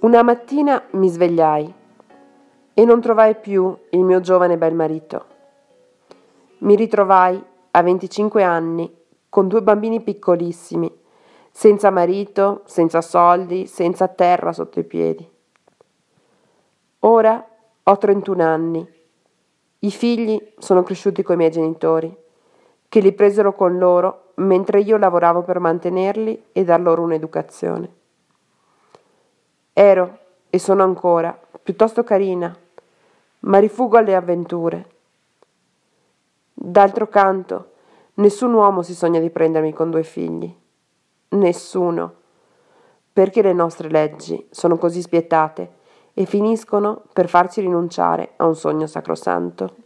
Una mattina mi svegliai e non trovai più il mio giovane bel marito. Mi ritrovai a 25 anni con due bambini piccolissimi, senza marito, senza soldi, senza terra sotto i piedi. Ora ho 31 anni. I figli sono cresciuti coi miei genitori, che li presero con loro mentre io lavoravo per mantenerli e dar loro un'educazione. Ero, e sono ancora, piuttosto carina, ma rifugo alle avventure. D'altro canto, nessun uomo si sogna di prendermi con due figli. Nessuno. Perché le nostre leggi sono così spietate e finiscono per farci rinunciare a un sogno sacrosanto.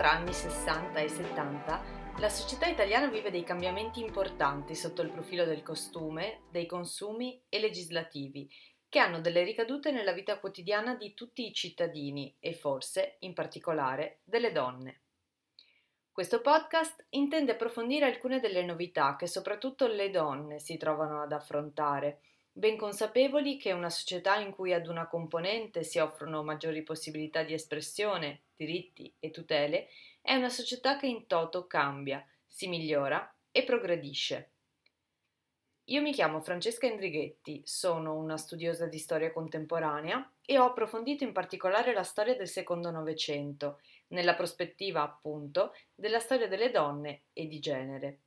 Tra anni 60 e 70, la società italiana vive dei cambiamenti importanti sotto il profilo del costume, dei consumi e legislativi, che hanno delle ricadute nella vita quotidiana di tutti i cittadini e forse, in particolare, delle donne. Questo podcast intende approfondire alcune delle novità che soprattutto le donne si trovano ad affrontare ben consapevoli che una società in cui ad una componente si offrono maggiori possibilità di espressione, diritti e tutele, è una società che in toto cambia, si migliora e progredisce. Io mi chiamo Francesca Indrighetti, sono una studiosa di storia contemporanea e ho approfondito in particolare la storia del secondo Novecento, nella prospettiva appunto della storia delle donne e di genere.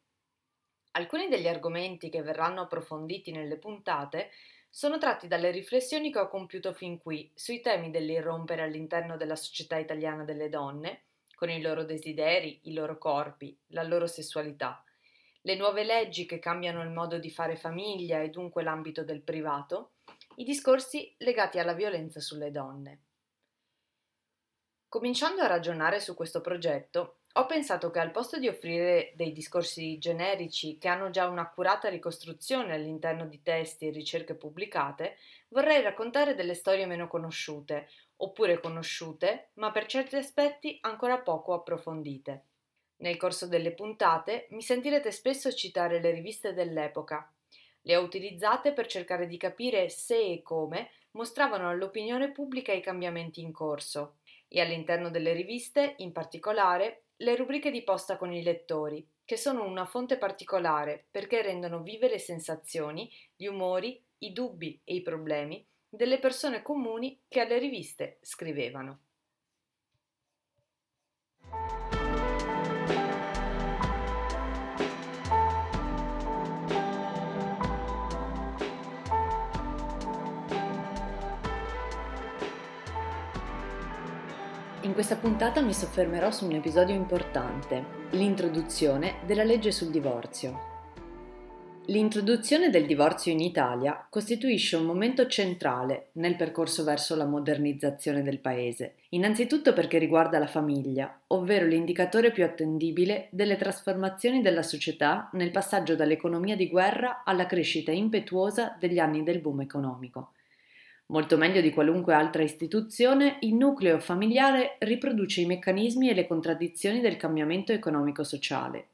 Alcuni degli argomenti che verranno approfonditi nelle puntate sono tratti dalle riflessioni che ho compiuto fin qui sui temi dell'irrompere all'interno della società italiana delle donne, con i loro desideri, i loro corpi, la loro sessualità, le nuove leggi che cambiano il modo di fare famiglia e dunque l'ambito del privato, i discorsi legati alla violenza sulle donne. Cominciando a ragionare su questo progetto, ho pensato che al posto di offrire dei discorsi generici che hanno già un'accurata ricostruzione all'interno di testi e ricerche pubblicate, vorrei raccontare delle storie meno conosciute, oppure conosciute, ma per certi aspetti ancora poco approfondite. Nel corso delle puntate mi sentirete spesso citare le riviste dell'epoca. Le ho utilizzate per cercare di capire se e come mostravano all'opinione pubblica i cambiamenti in corso e all'interno delle riviste, in particolare, le rubriche di posta con i lettori, che sono una fonte particolare perché rendono vive le sensazioni, gli umori, i dubbi e i problemi delle persone comuni che alle riviste scrivevano. In questa puntata mi soffermerò su un episodio importante, l'introduzione della legge sul divorzio. L'introduzione del divorzio in Italia costituisce un momento centrale nel percorso verso la modernizzazione del Paese, innanzitutto perché riguarda la famiglia, ovvero l'indicatore più attendibile delle trasformazioni della società nel passaggio dall'economia di guerra alla crescita impetuosa degli anni del boom economico. Molto meglio di qualunque altra istituzione, il nucleo familiare riproduce i meccanismi e le contraddizioni del cambiamento economico-sociale.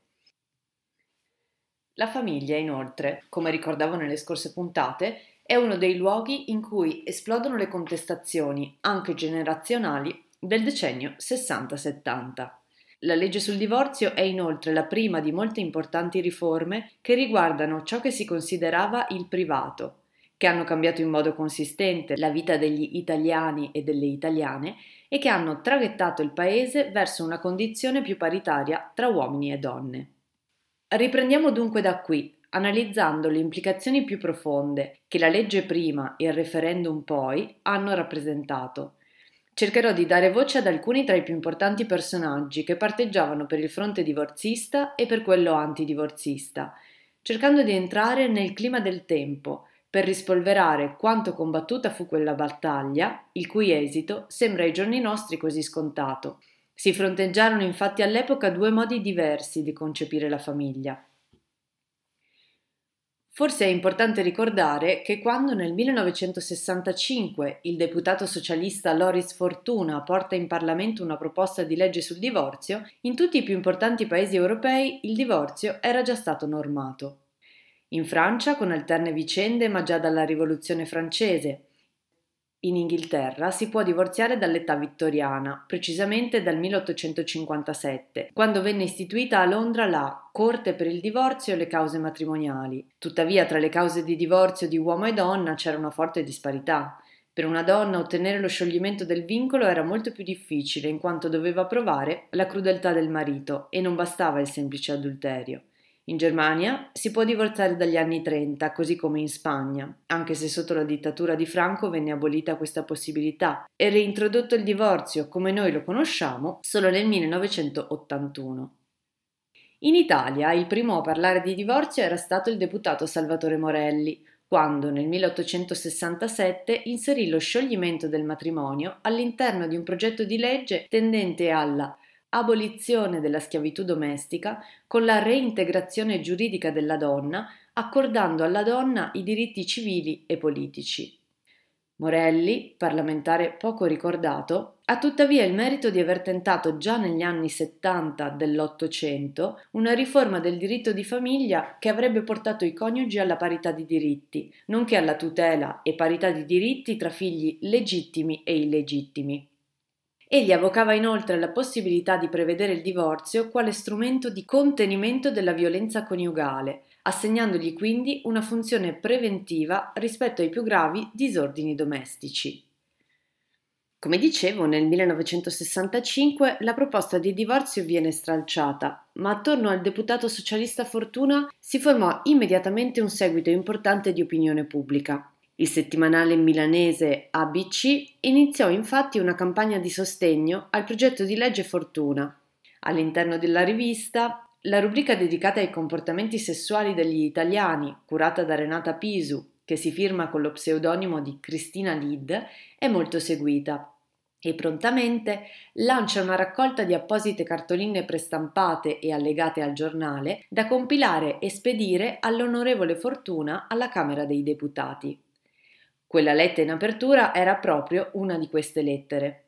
La famiglia, inoltre, come ricordavo nelle scorse puntate, è uno dei luoghi in cui esplodono le contestazioni, anche generazionali, del decennio 60-70. La legge sul divorzio è inoltre la prima di molte importanti riforme che riguardano ciò che si considerava il privato, che hanno cambiato in modo consistente la vita degli italiani e delle italiane e che hanno traghettato il paese verso una condizione più paritaria tra uomini e donne. Riprendiamo dunque da qui, analizzando le implicazioni più profonde che la legge prima e il referendum poi hanno rappresentato. Cercherò di dare voce ad alcuni tra i più importanti personaggi che parteggiavano per il fronte divorzista e per quello antidivorzista, cercando di entrare nel clima del tempo, per rispolverare quanto combattuta fu quella battaglia, il cui esito sembra ai giorni nostri così scontato. Si fronteggiarono infatti all'epoca due modi diversi di concepire la famiglia. Forse è importante ricordare che quando nel 1965 il deputato socialista Loris Fortuna porta in Parlamento una proposta di legge sul divorzio, in tutti i più importanti paesi europei il divorzio era già stato normato. In Francia con alterne vicende ma già dalla Rivoluzione francese, in Inghilterra si può divorziare dall'età vittoriana, precisamente dal 1857, quando venne istituita a Londra la Corte per il divorzio e le cause matrimoniali. Tuttavia, tra le cause di divorzio di uomo e donna c'era una forte disparità. Per una donna ottenere lo scioglimento del vincolo era molto più difficile in quanto doveva provare la crudeltà del marito e non bastava il semplice adulterio. In Germania si può divorziare dagli anni 30, così come in Spagna, anche se sotto la dittatura di Franco venne abolita questa possibilità e reintrodotto il divorzio come noi lo conosciamo solo nel 1981. In Italia il primo a parlare di divorzio era stato il deputato Salvatore Morelli, quando nel 1867 inserì lo scioglimento del matrimonio all'interno di un progetto di legge tendente alla abolizione della schiavitù domestica con la reintegrazione giuridica della donna, accordando alla donna i diritti civili e politici. Morelli, parlamentare poco ricordato, ha tuttavia il merito di aver tentato già negli anni 70 dell'Ottocento una riforma del diritto di famiglia che avrebbe portato i coniugi alla parità di diritti, nonché alla tutela e parità di diritti tra figli legittimi e illegittimi. Egli avvocava inoltre la possibilità di prevedere il divorzio quale strumento di contenimento della violenza coniugale, assegnandogli quindi una funzione preventiva rispetto ai più gravi disordini domestici. Come dicevo, nel 1965 la proposta di divorzio viene stralciata, ma attorno al deputato socialista Fortuna si formò immediatamente un seguito importante di opinione pubblica. Il settimanale milanese ABC iniziò infatti una campagna di sostegno al progetto di legge Fortuna. All'interno della rivista, la rubrica dedicata ai comportamenti sessuali degli italiani, curata da Renata Pisu, che si firma con lo pseudonimo di Cristina Lid, è molto seguita e prontamente lancia una raccolta di apposite cartoline prestampate e allegate al giornale da compilare e spedire all'onorevole Fortuna alla Camera dei Deputati. Quella letta in apertura era proprio una di queste lettere.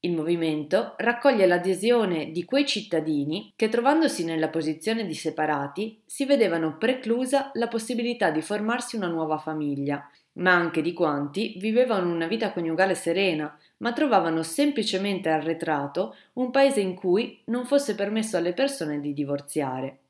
Il movimento raccoglie l'adesione di quei cittadini che, trovandosi nella posizione di separati, si vedevano preclusa la possibilità di formarsi una nuova famiglia, ma anche di quanti vivevano una vita coniugale serena, ma trovavano semplicemente arretrato un paese in cui non fosse permesso alle persone di divorziare.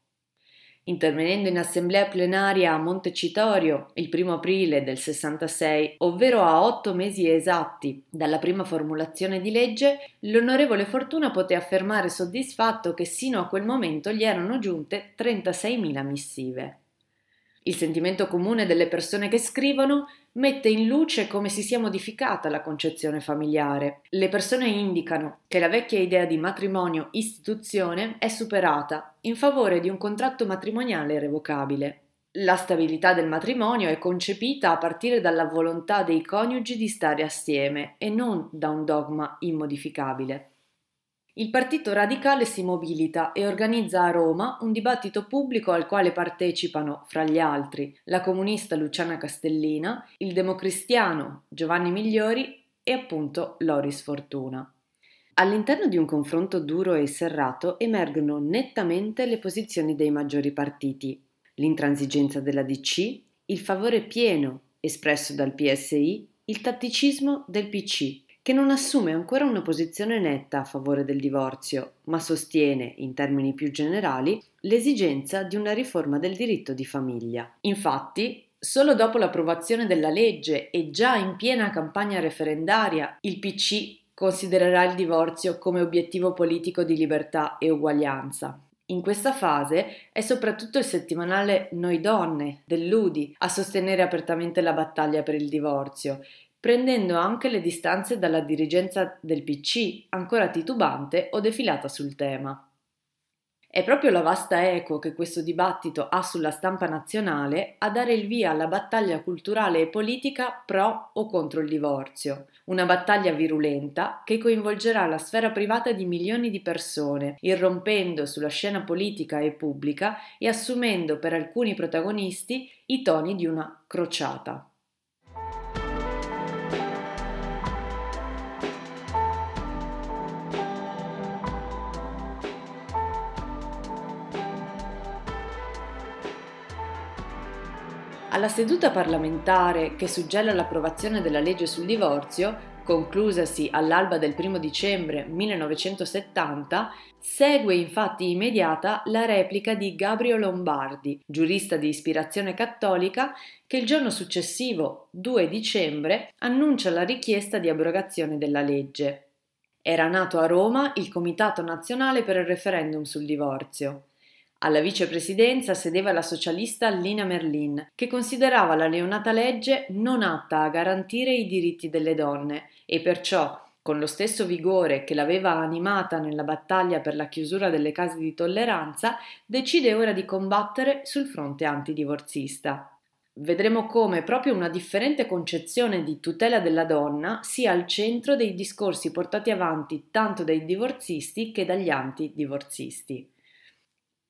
Intervenendo in assemblea plenaria a Montecitorio il 1 aprile del 66, ovvero a otto mesi esatti dalla prima formulazione di legge, l'onorevole Fortuna poté affermare soddisfatto che sino a quel momento gli erano giunte 36.000 missive. Il sentimento comune delle persone che scrivono mette in luce come si sia modificata la concezione familiare. Le persone indicano che la vecchia idea di matrimonio istituzione è superata in favore di un contratto matrimoniale revocabile. La stabilità del matrimonio è concepita a partire dalla volontà dei coniugi di stare assieme e non da un dogma immodificabile. Il Partito Radicale si mobilita e organizza a Roma un dibattito pubblico al quale partecipano, fra gli altri, la comunista Luciana Castellina, il democristiano Giovanni Migliori e appunto Loris Fortuna. All'interno di un confronto duro e serrato emergono nettamente le posizioni dei maggiori partiti, l'intransigenza della DC, il favore pieno espresso dal PSI, il tatticismo del PC che non assume ancora una posizione netta a favore del divorzio, ma sostiene, in termini più generali, l'esigenza di una riforma del diritto di famiglia. Infatti, solo dopo l'approvazione della legge e già in piena campagna referendaria, il PC considererà il divorzio come obiettivo politico di libertà e uguaglianza. In questa fase è soprattutto il settimanale Noi Donne dell'UDI a sostenere apertamente la battaglia per il divorzio prendendo anche le distanze dalla dirigenza del PC, ancora titubante o defilata sul tema. È proprio la vasta eco che questo dibattito ha sulla stampa nazionale a dare il via alla battaglia culturale e politica pro o contro il divorzio, una battaglia virulenta che coinvolgerà la sfera privata di milioni di persone, irrompendo sulla scena politica e pubblica e assumendo per alcuni protagonisti i toni di una crociata. Alla seduta parlamentare che suggella l'approvazione della legge sul divorzio, conclusasi all'alba del 1 dicembre 1970, segue infatti immediata la replica di Gabrio Lombardi, giurista di ispirazione cattolica, che il giorno successivo, 2 dicembre, annuncia la richiesta di abrogazione della legge. Era nato a Roma il Comitato Nazionale per il Referendum sul Divorzio. Alla vicepresidenza sedeva la socialista Lina Merlin, che considerava la neonata legge non atta a garantire i diritti delle donne e perciò, con lo stesso vigore che l'aveva animata nella battaglia per la chiusura delle case di tolleranza, decide ora di combattere sul fronte antidivorzista. Vedremo come proprio una differente concezione di tutela della donna sia al centro dei discorsi portati avanti tanto dai divorzisti che dagli antidivorzisti.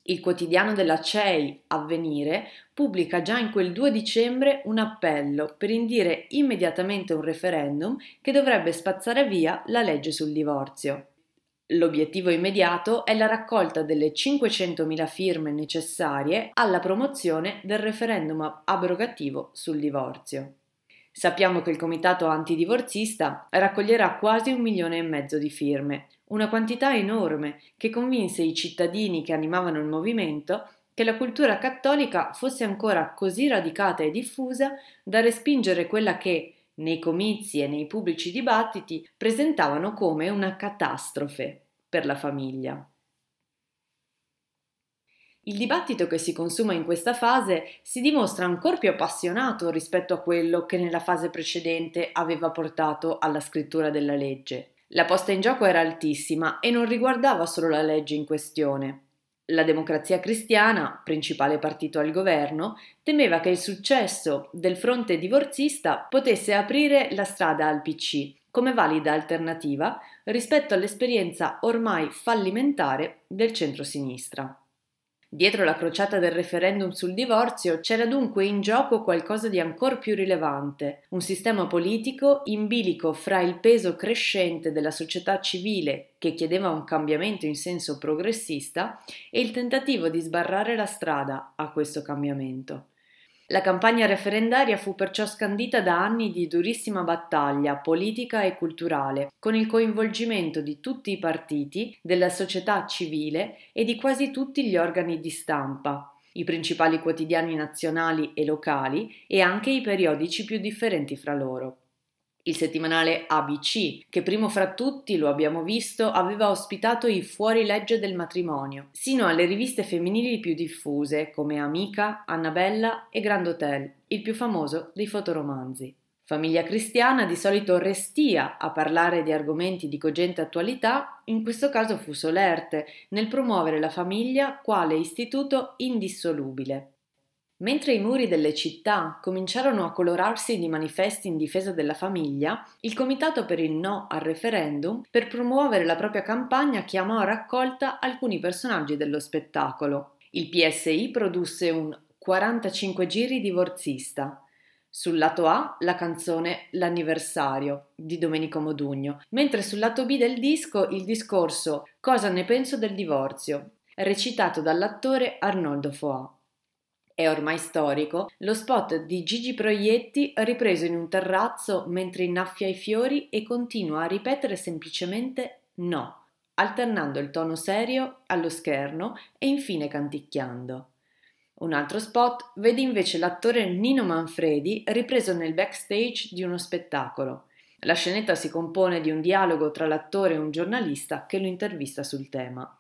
Il quotidiano della CEI, Avvenire, pubblica già in quel 2 dicembre un appello per indire immediatamente un referendum che dovrebbe spazzare via la legge sul divorzio. L'obiettivo immediato è la raccolta delle 500.000 firme necessarie alla promozione del referendum abrogativo sul divorzio. Sappiamo che il comitato antidivorzista raccoglierà quasi un milione e mezzo di firme, una quantità enorme che convinse i cittadini che animavano il movimento che la cultura cattolica fosse ancora così radicata e diffusa da respingere quella che, nei comizi e nei pubblici dibattiti, presentavano come una catastrofe per la famiglia. Il dibattito che si consuma in questa fase si dimostra ancora più appassionato rispetto a quello che nella fase precedente aveva portato alla scrittura della legge. La posta in gioco era altissima e non riguardava solo la legge in questione. La democrazia cristiana, principale partito al governo, temeva che il successo del fronte divorzista potesse aprire la strada al PC come valida alternativa rispetto all'esperienza ormai fallimentare del centro-sinistra. Dietro la crociata del referendum sul divorzio c'era dunque in gioco qualcosa di ancor più rilevante, un sistema politico in bilico fra il peso crescente della società civile che chiedeva un cambiamento in senso progressista e il tentativo di sbarrare la strada a questo cambiamento. La campagna referendaria fu perciò scandita da anni di durissima battaglia politica e culturale, con il coinvolgimento di tutti i partiti, della società civile e di quasi tutti gli organi di stampa, i principali quotidiani nazionali e locali e anche i periodici più differenti fra loro il settimanale ABC, che primo fra tutti, lo abbiamo visto, aveva ospitato i fuorilegge del matrimonio, sino alle riviste femminili più diffuse come Amica, Annabella e Grand Hotel, il più famoso dei fotoromanzi. Famiglia cristiana di solito restia a parlare di argomenti di cogente attualità, in questo caso fu solerte nel promuovere la famiglia quale istituto indissolubile. Mentre i muri delle città cominciarono a colorarsi di manifesti in difesa della famiglia, il Comitato per il no al referendum, per promuovere la propria campagna, chiamò a raccolta alcuni personaggi dello spettacolo. Il PSI produsse un 45 giri divorzista. Sul lato A la canzone L'anniversario di Domenico Modugno, mentre sul lato B del disco il discorso Cosa ne penso del divorzio, recitato dall'attore Arnoldo Foà. È ormai storico lo spot di Gigi Proietti ripreso in un terrazzo mentre innaffia i fiori e continua a ripetere semplicemente no, alternando il tono serio allo scherno e infine canticchiando. Un altro spot vede invece l'attore Nino Manfredi ripreso nel backstage di uno spettacolo. La scenetta si compone di un dialogo tra l'attore e un giornalista che lo intervista sul tema.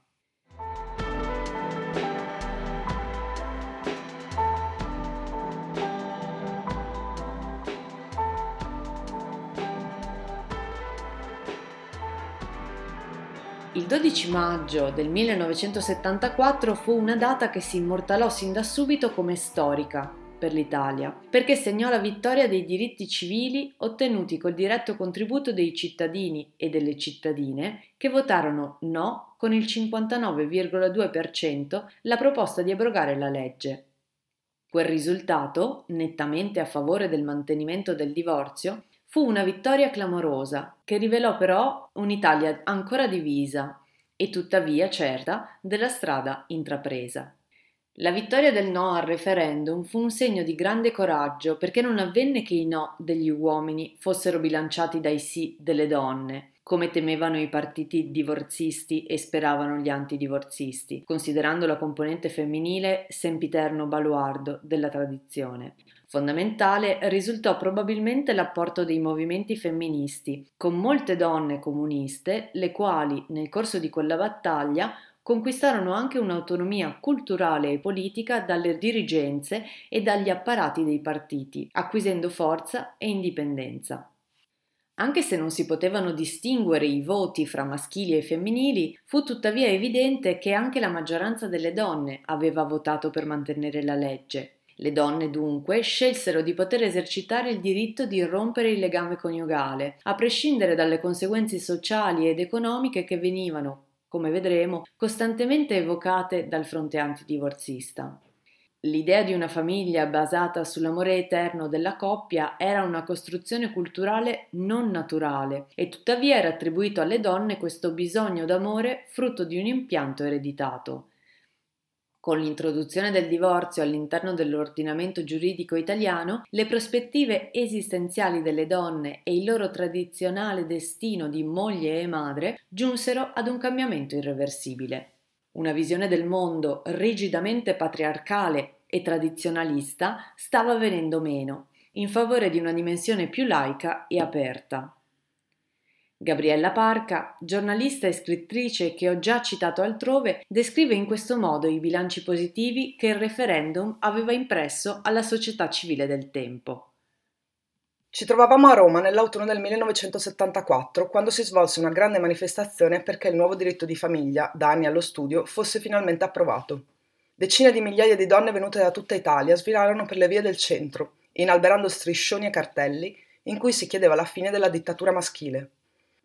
Il 12 maggio del 1974 fu una data che si immortalò sin da subito come storica per l'Italia, perché segnò la vittoria dei diritti civili ottenuti col diretto contributo dei cittadini e delle cittadine che votarono no con il 59,2% la proposta di abrogare la legge. Quel risultato, nettamente a favore del mantenimento del divorzio, Fu una vittoria clamorosa, che rivelò però un'Italia ancora divisa e tuttavia certa della strada intrapresa. La vittoria del no al referendum fu un segno di grande coraggio perché non avvenne che i no degli uomini fossero bilanciati dai sì delle donne, come temevano i partiti divorzisti e speravano gli antidivorzisti, considerando la componente femminile sempiterno baluardo della tradizione. Fondamentale risultò probabilmente l'apporto dei movimenti femministi, con molte donne comuniste, le quali, nel corso di quella battaglia, conquistarono anche un'autonomia culturale e politica dalle dirigenze e dagli apparati dei partiti, acquisendo forza e indipendenza. Anche se non si potevano distinguere i voti fra maschili e femminili, fu tuttavia evidente che anche la maggioranza delle donne aveva votato per mantenere la legge. Le donne dunque scelsero di poter esercitare il diritto di rompere il legame coniugale, a prescindere dalle conseguenze sociali ed economiche che venivano, come vedremo, costantemente evocate dal fronte antidivorzista. L'idea di una famiglia basata sull'amore eterno della coppia era una costruzione culturale non naturale e tuttavia era attribuito alle donne questo bisogno d'amore frutto di un impianto ereditato. Con l'introduzione del divorzio all'interno dell'ordinamento giuridico italiano, le prospettive esistenziali delle donne e il loro tradizionale destino di moglie e madre giunsero ad un cambiamento irreversibile. Una visione del mondo rigidamente patriarcale e tradizionalista stava venendo meno, in favore di una dimensione più laica e aperta. Gabriella Parca, giornalista e scrittrice che ho già citato altrove, descrive in questo modo i bilanci positivi che il referendum aveva impresso alla società civile del tempo. Ci trovavamo a Roma nell'autunno del 1974, quando si svolse una grande manifestazione perché il nuovo diritto di famiglia, da anni allo studio, fosse finalmente approvato. Decine di migliaia di donne venute da tutta Italia svilarono per le vie del centro, inalberando striscioni e cartelli in cui si chiedeva la fine della dittatura maschile.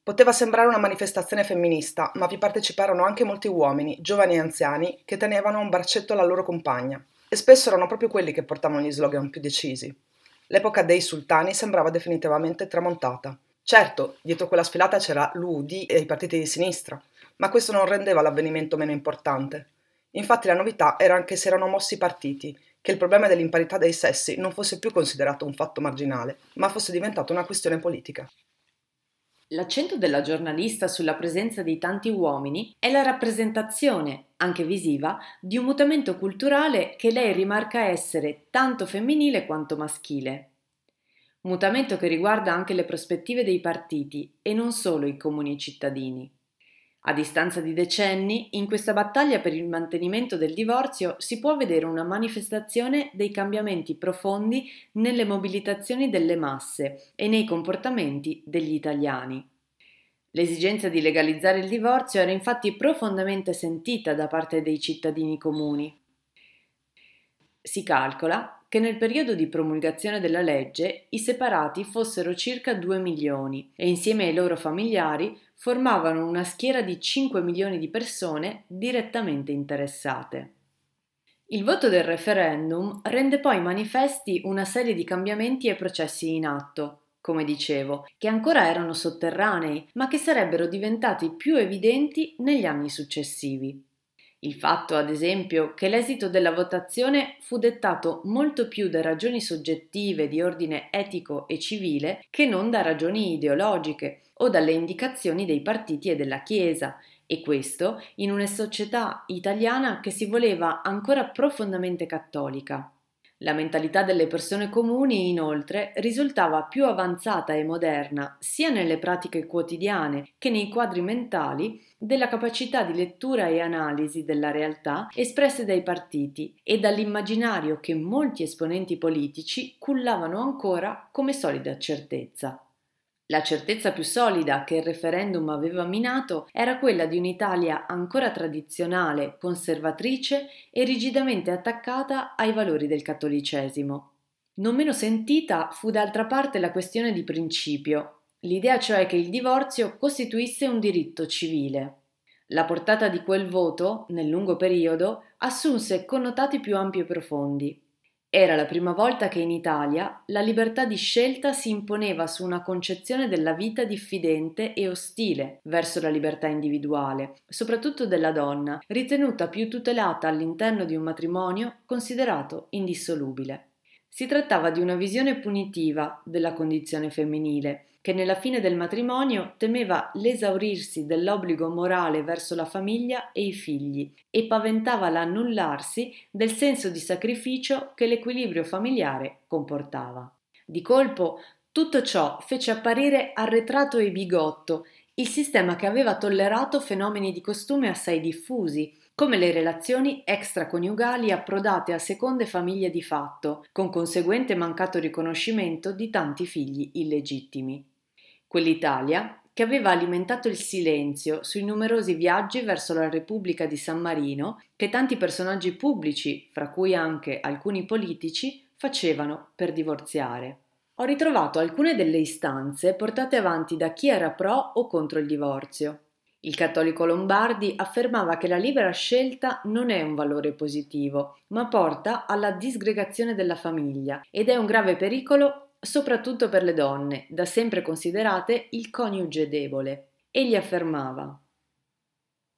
Poteva sembrare una manifestazione femminista, ma vi parteciparono anche molti uomini, giovani e anziani, che tenevano un braccetto la loro compagna, e spesso erano proprio quelli che portavano gli slogan più decisi. L'epoca dei sultani sembrava definitivamente tramontata. Certo, dietro quella sfilata c'era l'UD e i partiti di sinistra, ma questo non rendeva l'avvenimento meno importante. Infatti la novità era che si erano mossi i partiti, che il problema dell'imparità dei sessi non fosse più considerato un fatto marginale, ma fosse diventato una questione politica. L'accento della giornalista sulla presenza di tanti uomini è la rappresentazione, anche visiva, di un mutamento culturale che lei rimarca essere tanto femminile quanto maschile. Mutamento che riguarda anche le prospettive dei partiti e non solo i comuni cittadini. A distanza di decenni, in questa battaglia per il mantenimento del divorzio si può vedere una manifestazione dei cambiamenti profondi nelle mobilitazioni delle masse e nei comportamenti degli italiani. L'esigenza di legalizzare il divorzio era infatti profondamente sentita da parte dei cittadini comuni. Si calcola che nel periodo di promulgazione della legge i separati fossero circa 2 milioni e insieme ai loro familiari formavano una schiera di 5 milioni di persone direttamente interessate. Il voto del referendum rende poi manifesti una serie di cambiamenti e processi in atto, come dicevo, che ancora erano sotterranei, ma che sarebbero diventati più evidenti negli anni successivi. Il fatto, ad esempio, che l'esito della votazione fu dettato molto più da ragioni soggettive di ordine etico e civile che non da ragioni ideologiche o dalle indicazioni dei partiti e della Chiesa, e questo in una società italiana che si voleva ancora profondamente cattolica. La mentalità delle persone comuni, inoltre, risultava più avanzata e moderna sia nelle pratiche quotidiane che nei quadri mentali della capacità di lettura e analisi della realtà espresse dai partiti e dall'immaginario che molti esponenti politici cullavano ancora come solida certezza. La certezza più solida che il referendum aveva minato era quella di un'Italia ancora tradizionale, conservatrice e rigidamente attaccata ai valori del cattolicesimo. Non meno sentita fu d'altra parte la questione di principio, l'idea cioè che il divorzio costituisse un diritto civile. La portata di quel voto, nel lungo periodo, assunse connotati più ampi e profondi. Era la prima volta che in Italia la libertà di scelta si imponeva su una concezione della vita diffidente e ostile verso la libertà individuale, soprattutto della donna, ritenuta più tutelata all'interno di un matrimonio considerato indissolubile. Si trattava di una visione punitiva della condizione femminile, che nella fine del matrimonio temeva l'esaurirsi dell'obbligo morale verso la famiglia e i figli e paventava l'annullarsi del senso di sacrificio che l'equilibrio familiare comportava. Di colpo tutto ciò fece apparire arretrato e bigotto il sistema che aveva tollerato fenomeni di costume assai diffusi, come le relazioni extraconiugali approdate a seconde famiglie di fatto, con conseguente mancato riconoscimento di tanti figli illegittimi quell'Italia che aveva alimentato il silenzio sui numerosi viaggi verso la Repubblica di San Marino che tanti personaggi pubblici, fra cui anche alcuni politici, facevano per divorziare. Ho ritrovato alcune delle istanze portate avanti da chi era pro o contro il divorzio. Il cattolico Lombardi affermava che la libera scelta non è un valore positivo, ma porta alla disgregazione della famiglia ed è un grave pericolo soprattutto per le donne, da sempre considerate il coniuge debole. Egli affermava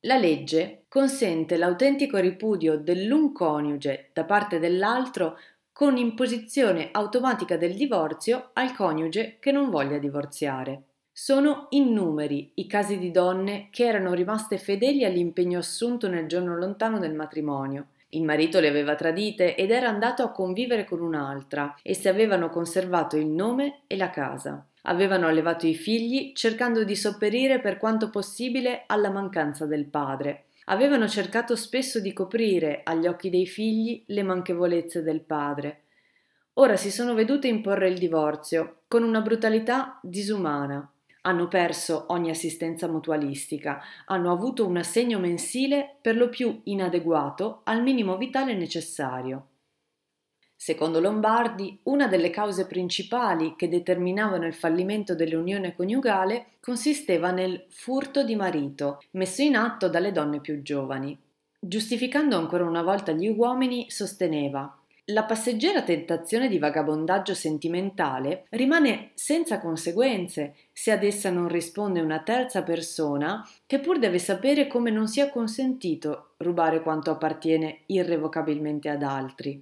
La legge consente l'autentico ripudio dell'un coniuge da parte dell'altro con imposizione automatica del divorzio al coniuge che non voglia divorziare. Sono innumeri i casi di donne che erano rimaste fedeli all'impegno assunto nel giorno lontano del matrimonio il marito le aveva tradite ed era andato a convivere con un'altra e si avevano conservato il nome e la casa. Avevano allevato i figli cercando di sopperire per quanto possibile alla mancanza del padre. Avevano cercato spesso di coprire agli occhi dei figli le manchevolezze del padre. Ora si sono vedute imporre il divorzio con una brutalità disumana hanno perso ogni assistenza mutualistica, hanno avuto un assegno mensile per lo più inadeguato al minimo vitale necessario. Secondo Lombardi, una delle cause principali che determinavano il fallimento dell'unione coniugale consisteva nel furto di marito, messo in atto dalle donne più giovani. Giustificando ancora una volta gli uomini, sosteneva la passeggera tentazione di vagabondaggio sentimentale rimane senza conseguenze se ad essa non risponde una terza persona che pur deve sapere come non sia consentito rubare quanto appartiene irrevocabilmente ad altri.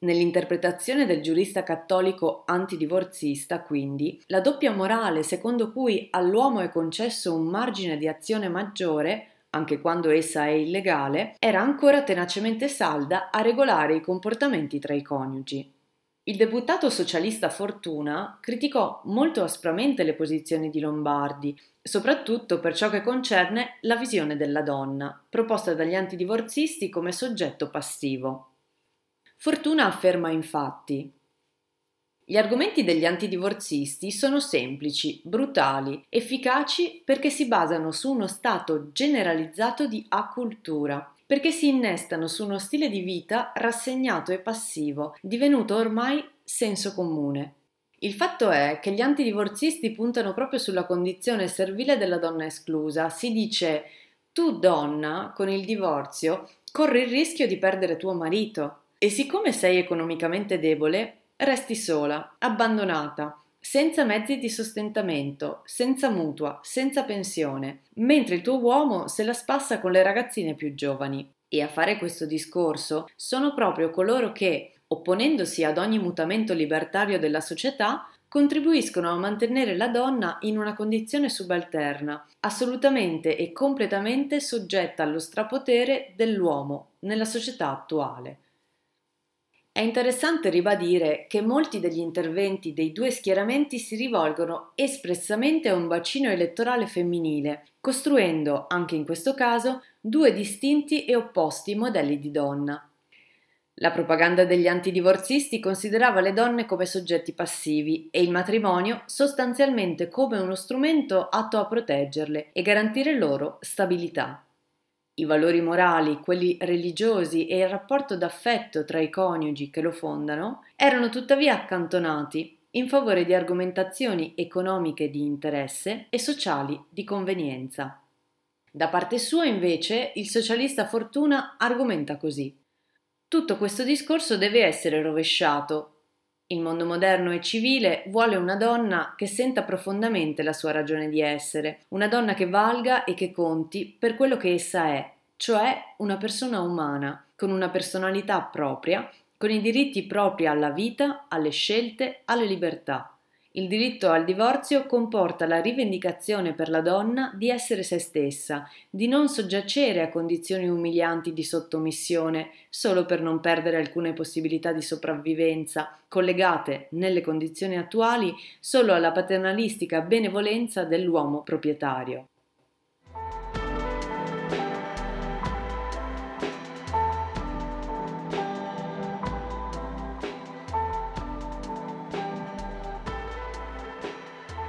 Nell'interpretazione del giurista cattolico antidivorzista, quindi, la doppia morale secondo cui all'uomo è concesso un margine di azione maggiore anche quando essa è illegale, era ancora tenacemente salda a regolare i comportamenti tra i coniugi. Il deputato socialista Fortuna criticò molto aspramente le posizioni di Lombardi, soprattutto per ciò che concerne la visione della donna, proposta dagli antidivorzisti come soggetto passivo. Fortuna afferma infatti gli argomenti degli antidivorzisti sono semplici, brutali, efficaci perché si basano su uno stato generalizzato di acultura, perché si innestano su uno stile di vita rassegnato e passivo, divenuto ormai senso comune. Il fatto è che gli antidivorzisti puntano proprio sulla condizione servile della donna esclusa. Si dice tu donna, con il divorzio, corri il rischio di perdere tuo marito. E siccome sei economicamente debole, resti sola, abbandonata, senza mezzi di sostentamento, senza mutua, senza pensione, mentre il tuo uomo se la spassa con le ragazzine più giovani. E a fare questo discorso sono proprio coloro che, opponendosi ad ogni mutamento libertario della società, contribuiscono a mantenere la donna in una condizione subalterna, assolutamente e completamente soggetta allo strapotere dell'uomo nella società attuale. È interessante ribadire che molti degli interventi dei due schieramenti si rivolgono espressamente a un bacino elettorale femminile, costruendo, anche in questo caso, due distinti e opposti modelli di donna. La propaganda degli antidivorzisti considerava le donne come soggetti passivi e il matrimonio sostanzialmente come uno strumento atto a proteggerle e garantire loro stabilità. I valori morali, quelli religiosi e il rapporto d'affetto tra i coniugi che lo fondano erano tuttavia accantonati in favore di argomentazioni economiche di interesse e sociali di convenienza. Da parte sua, invece, il socialista Fortuna argomenta così. Tutto questo discorso deve essere rovesciato. Il mondo moderno e civile vuole una donna che senta profondamente la sua ragione di essere, una donna che valga e che conti per quello che essa è, cioè una persona umana, con una personalità propria, con i diritti propri alla vita, alle scelte, alle libertà. Il diritto al divorzio comporta la rivendicazione per la donna di essere se stessa, di non soggiacere a condizioni umilianti di sottomissione solo per non perdere alcune possibilità di sopravvivenza, collegate, nelle condizioni attuali, solo alla paternalistica benevolenza dell'uomo proprietario.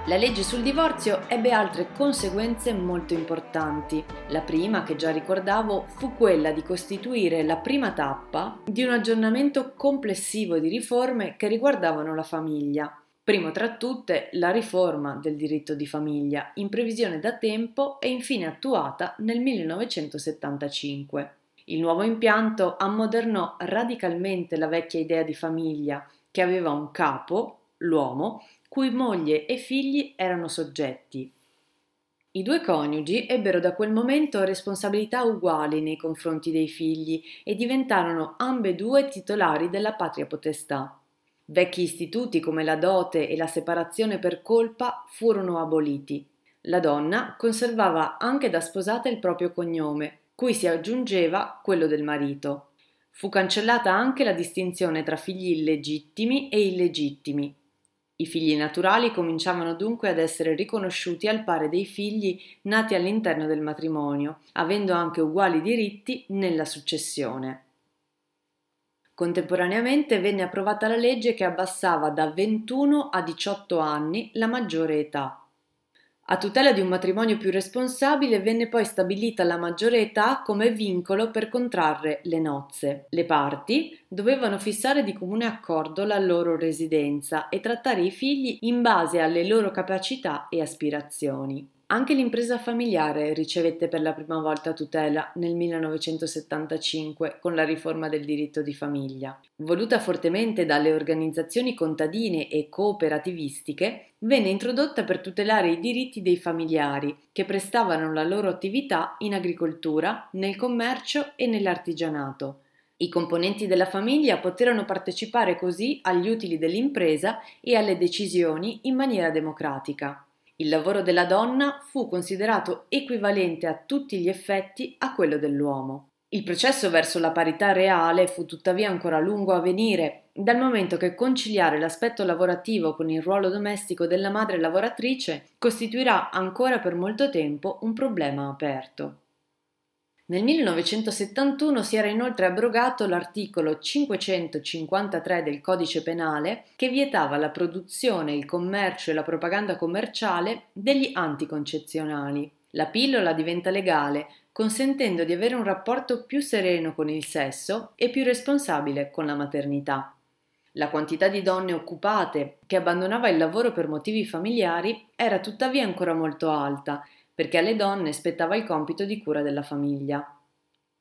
La legge sul divorzio ebbe altre conseguenze molto importanti. La prima, che già ricordavo, fu quella di costituire la prima tappa di un aggiornamento complessivo di riforme che riguardavano la famiglia. Primo tra tutte la riforma del diritto di famiglia, in previsione da tempo e infine attuata nel 1975. Il nuovo impianto ammodernò radicalmente la vecchia idea di famiglia, che aveva un capo, l'uomo, cui moglie e figli erano soggetti. I due coniugi ebbero da quel momento responsabilità uguali nei confronti dei figli e diventarono ambedue titolari della patria potestà. Vecchi istituti come la dote e la separazione per colpa furono aboliti. La donna conservava anche da sposata il proprio cognome, cui si aggiungeva quello del marito. Fu cancellata anche la distinzione tra figli illegittimi e illegittimi, i figli naturali cominciavano dunque ad essere riconosciuti al pari dei figli nati all'interno del matrimonio, avendo anche uguali diritti nella successione. Contemporaneamente venne approvata la legge che abbassava da 21 a 18 anni la maggiore età. A tutela di un matrimonio più responsabile venne poi stabilita la maggiore età come vincolo per contrarre le nozze. Le parti dovevano fissare di comune accordo la loro residenza e trattare i figli in base alle loro capacità e aspirazioni. Anche l'impresa familiare ricevette per la prima volta tutela nel 1975 con la riforma del diritto di famiglia. Voluta fortemente dalle organizzazioni contadine e cooperativistiche, venne introdotta per tutelare i diritti dei familiari che prestavano la loro attività in agricoltura, nel commercio e nell'artigianato. I componenti della famiglia poterono partecipare così agli utili dell'impresa e alle decisioni in maniera democratica. Il lavoro della donna fu considerato equivalente a tutti gli effetti a quello dell'uomo. Il processo verso la parità reale fu tuttavia ancora lungo a venire, dal momento che conciliare l'aspetto lavorativo con il ruolo domestico della madre lavoratrice costituirà ancora per molto tempo un problema aperto. Nel 1971 si era inoltre abrogato l'articolo 553 del Codice Penale che vietava la produzione, il commercio e la propaganda commerciale degli anticoncezionali. La pillola diventa legale, consentendo di avere un rapporto più sereno con il sesso e più responsabile con la maternità. La quantità di donne occupate che abbandonava il lavoro per motivi familiari era tuttavia ancora molto alta perché alle donne spettava il compito di cura della famiglia.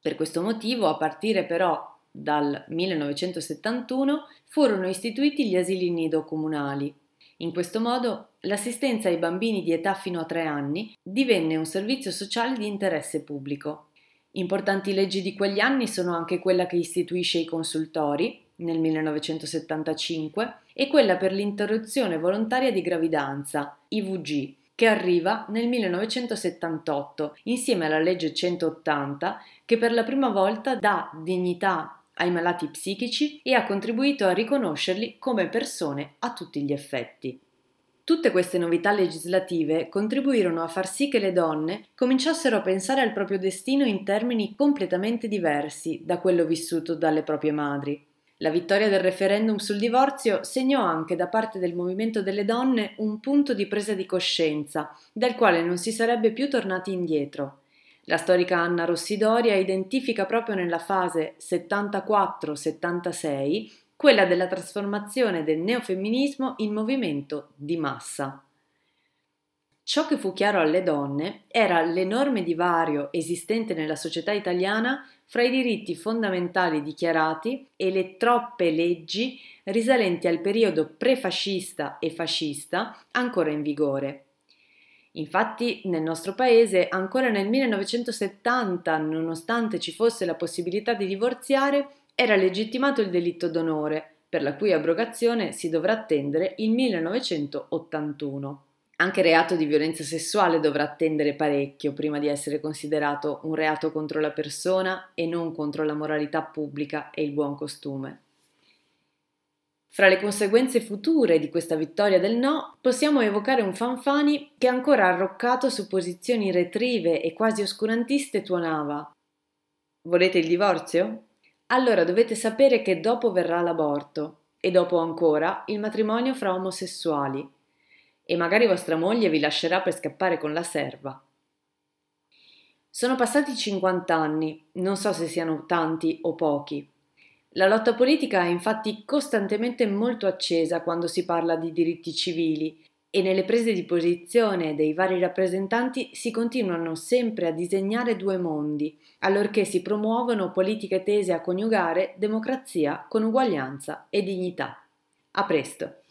Per questo motivo, a partire però dal 1971, furono istituiti gli asili nido comunali. In questo modo l'assistenza ai bambini di età fino a tre anni divenne un servizio sociale di interesse pubblico. Importanti leggi di quegli anni sono anche quella che istituisce i consultori nel 1975 e quella per l'interruzione volontaria di gravidanza, IVG, che arriva nel 1978 insieme alla legge 180 che per la prima volta dà dignità ai malati psichici e ha contribuito a riconoscerli come persone a tutti gli effetti. Tutte queste novità legislative contribuirono a far sì che le donne cominciassero a pensare al proprio destino in termini completamente diversi da quello vissuto dalle proprie madri. La vittoria del referendum sul divorzio segnò anche da parte del movimento delle donne un punto di presa di coscienza, dal quale non si sarebbe più tornati indietro. La storica Anna Rossidoria identifica proprio nella fase 74-76 quella della trasformazione del neofemminismo in movimento di massa. Ciò che fu chiaro alle donne era l'enorme divario esistente nella società italiana fra i diritti fondamentali dichiarati e le troppe leggi risalenti al periodo prefascista e fascista ancora in vigore. Infatti nel nostro paese ancora nel 1970, nonostante ci fosse la possibilità di divorziare, era legittimato il delitto d'onore, per la cui abrogazione si dovrà attendere il 1981. Anche il reato di violenza sessuale dovrà attendere parecchio prima di essere considerato un reato contro la persona e non contro la moralità pubblica e il buon costume. Fra le conseguenze future di questa vittoria del no, possiamo evocare un Fanfani che ancora arroccato su posizioni retrive e quasi oscurantiste tuonava Volete il divorzio? Allora dovete sapere che dopo verrà l'aborto e dopo ancora il matrimonio fra omosessuali e magari vostra moglie vi lascerà per scappare con la serva. Sono passati 50 anni, non so se siano tanti o pochi. La lotta politica è infatti costantemente molto accesa quando si parla di diritti civili e nelle prese di posizione dei vari rappresentanti si continuano sempre a disegnare due mondi, allorché si promuovono politiche tese a coniugare democrazia con uguaglianza e dignità. A presto!